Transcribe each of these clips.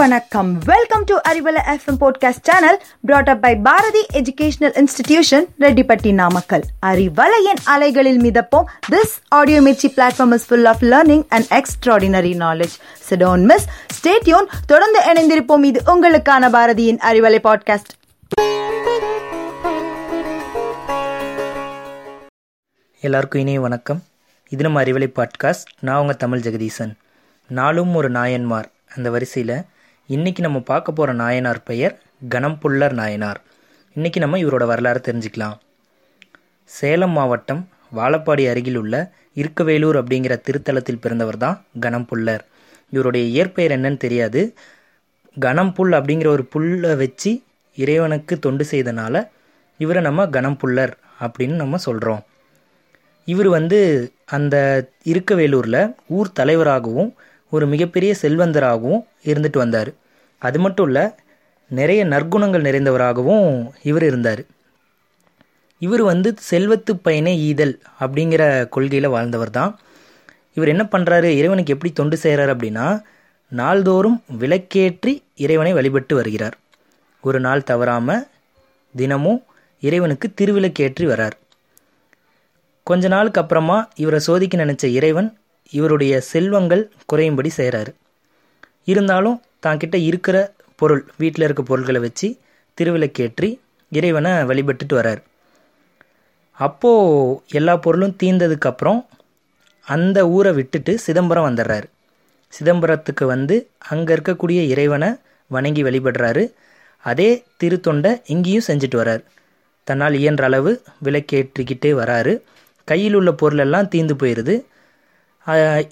வணக்கம். Welcome to Arivalai FM podcast channel brought up by Bharathi educational institution Rettipatti Namakkal அறிவலையின் அலைகளில் மிதப்போம் this audio Mirchi platform is full of learning and extraordinary knowledge so don't miss stay tuned தொடர்ந்து இணைந்திருப்போம். இது உங்களுக்கான பாரதியின் Arivalai podcast எல்லாருக்கும் இனிய வணக்கம். இது நம்ம அறிவலை பாட்காஸ்ட் நான் உங்கள் தமிழ் ஜெகதீசன். நாளும் ஒரு நாயன்மார். அந்த வரிசையில் இன்றைக்கி நம்ம பார்க்க போகிற நாயனார் பெயர் கணம்புள்ளர் நாயனார். இன்றைக்கி நம்ம இவரோட வரலாறு தெரிஞ்சுக்கலாம். சேலம் மாவட்டம் வாழப்பாடி அருகில் உள்ள இருக்கவேலூர் அப்படிங்கிற திருத்தலத்தில் பிறந்தவர் தான் கணம்புள்ளர். இவருடைய இயற்பெயர் என்னன்னு தெரியாது. கணம்புல் அப்படிங்கிற ஒரு புல்லை வச்சு இறைவனுக்கு தொண்டு செய்தனால இவரை நம்ம கணம்புள்ளர் அப்படின்னு நம்ம சொல்கிறோம் இவர் வந்து அந்த இருக்கவேலூரில் ஊர் தலைவராகவும் ஒரு மிகப்பெரிய செல்வந்தராகவும் இருந்துட்டு வந்தார். அது மட்டும் இல்லை நிறைய நற்குணங்கள் நிறைந்தவராகவும் இவர் இருந்தார். இவர் வந்து செல்வத்து பயனே ஈதல் அப்படிங்கிற கொள்கையில் வாழ்ந்தவர் தான். இவர் என்ன பண்ணுறாரு இறைவனுக்கு எப்படி தொண்டு செய்கிறார் அப்படின்னா நாள்தோறும் விளக்கேற்றி இறைவனை வழிபட்டு வருகிறார். ஒரு நாள் தவறாமல் தினமும் இறைவனுக்கு திருவிளக்கேற்றி வரார். கொஞ்ச நாளுக்கு அப்புறமா இவரை சோதிக்க நினச்ச இறைவன் இவருடைய செல்வங்கள் குறையும்படி செய்கிறாரு இருந்தாலும் தான் கிட்ட இருக்கிற பொருள் வீட்டில் இருக்க பொருள்களை வச்சு திருவிளக்கேற்றி இறைவனை வழிபட்டுட்டு வரார். அப்போது எல்லா பொருளும் தீர்ந்ததுக்கப்புறம் அந்த ஊரை விட்டுட்டு சிதம்பரம் வந்துடுறாரு. சிதம்பரத்துக்கு வந்து அங்கே இருக்கக்கூடிய இறைவனை வணங்கி வழிபடுறாரு. அதே திருத்தொண்டை இங்கேயும் செஞ்சுட்டு வரார். தன்னால் இயன்ற அளவு விளக்கேற்றிக்கிட்டே வராரு. கையில் உள்ள பொருளெல்லாம் தீந்து போயிடுது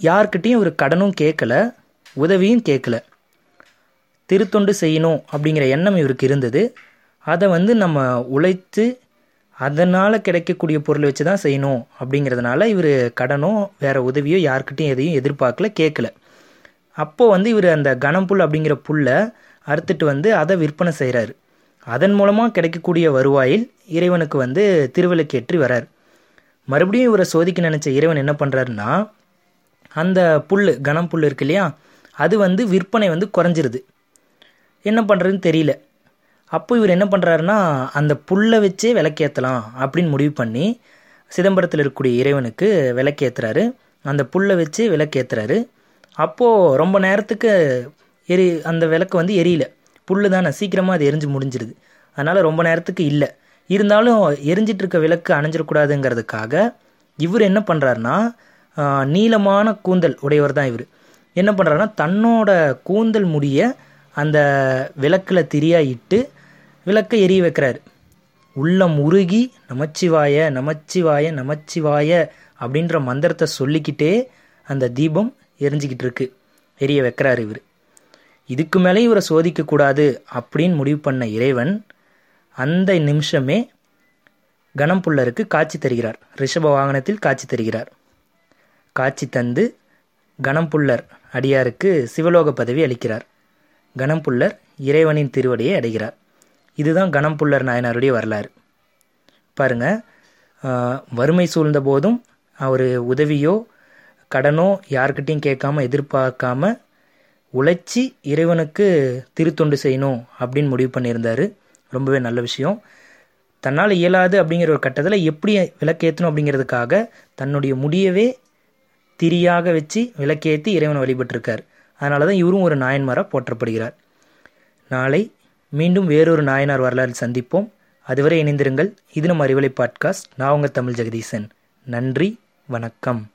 யார்கிட்டையும் இவர் கடனும் கேட்கல உதவியும் கேட்கல. திருத்தொண்டு செய்யணும் அப்படிங்கிற எண்ணம் இவருக்கு இருந்தது. அதை வந்து நம்ம உழைத்து அதனால் கிடைக்கக்கூடிய பொருளை வச்சு தான் செய்யணும் அப்படிங்கிறதுனால இவர் கடனோ வேறு உதவியோ யார்கிட்டையும் எதையும் எதிர்பார்க்கல கேட்கல. அப்போது வந்து இவர் அந்த கனம்புல் அப்படிங்கிற புல்லை அறுத்துட்டு வந்து அதை விற்பனை செய்கிறாரு அதன் மூலமாக கிடைக்கக்கூடிய வருவாயில் இறைவனுக்கு வந்து திருவிளக்கேற்றி வரார். மறுபடியும் இவரை சோதிக்க நினச்ச இறைவன் என்ன பண்ணுறாருன்னா அந்த புல் கனம் புல் இருக்கு இல்லையா? அது வந்து விற்பனை வந்து குறைஞ்சிருது. என்ன பண்ணுறதுன்னு தெரியல. அப்போ இவர் என்ன பண்ணுறாருன்னா அந்த புல்லை வச்சே விளக்கேற்றலாம் அப்படின்னு முடிவு பண்ணி சிதம்பரத்தில் இருக்கக்கூடிய இறைவனுக்கு விளக்கேற்றுறாரு அந்த புல்லை வச்சு விளக்கேற்றுறாரு அப்போது ரொம்ப நேரத்துக்கு எரி அந்த விளக்கு வந்து எரியல. புல் தானே சீக்கிரமாக அது எரிஞ்சு முடிஞ்சிருது. அதனால் ரொம்ப நேரத்துக்கு இல்லை. இருந்தாலும் எரிஞ்சிட்ருக்க விளக்கு அணைஞ்சிடக்கூடாதுங்கிறதுக்காக இவர் என்ன பண்ணுறாருனா நீளமான கூந்தல் உடையவர் தான் இவர். என்ன பண்ணுறாருன்னா தன்னோட கூந்தல் முடிய அந்த விளக்கில் திரியாயிட்டு விளக்கை எரிய வைக்கிறாரு. உள்ளம் உருகி நமச்சிவாய நமச்சிவாய நமச்சிவாய அப்படின்ற மந்திரத்தை சொல்லிக்கிட்டே அந்த தீபம் எரிஞ்சிக்கிட்டு இருக்கு. எரிய வைக்கிறாரு இவர். இதுக்கு மேலே இவரை சோதிக்கக்கூடாது அப்படின்னு முடிவு பண்ண இறைவன் அந்த நிமிஷமே கணம்புள்ளருக்கு காட்சி தருகிறார். ரிஷப வாகனத்தில் காட்சி தருகிறார். காட்சி தந்து கணம்புள்ளர் அடியாருக்கு சிவலோக பதவி அளிக்கிறார். கணம்புள்ளர் இறைவனின் திருவடியை அடைகிறார். இதுதான் கணம்புள்ளர் நாயனாருடைய வரலாறு. பாருங்க வறுமை சூழ்ந்த போதும் அவர் உதவியோ கடனோ யார்கிட்டையும் கேட்காம எதிர்பார்க்காம உழைச்சி இறைவனுக்கு திருத்தொண்டு செய்யணும் அப்படின்னு முடிவு பண்ணியிருந்தார். ரொம்பவே நல்ல விஷயம். தன்னால் இயலாது அப்படிங்கிற ஒரு கட்டத்தில் எப்படி விளக்கேற்றணும் அப்படிங்கிறதுக்காக தன்னுடைய முடியவே திரியாக வச்சு விளக்கேற்றி இறைவனை வழிபட்டிருக்கார். அதனால தான் இவரும் ஒரு நாயன்மாராக போற்றப்படுகிறார். நாளை மீண்டும் வேறொரு நாயனார் வரலாறு சந்திப்போம். அதுவரை இணைந்திருங்கள். இது நம்ம அறிவலை பாட்காஸ்ட் நான் உங்கள் தமிழ் ஜெகதீசன். நன்றி. வணக்கம்.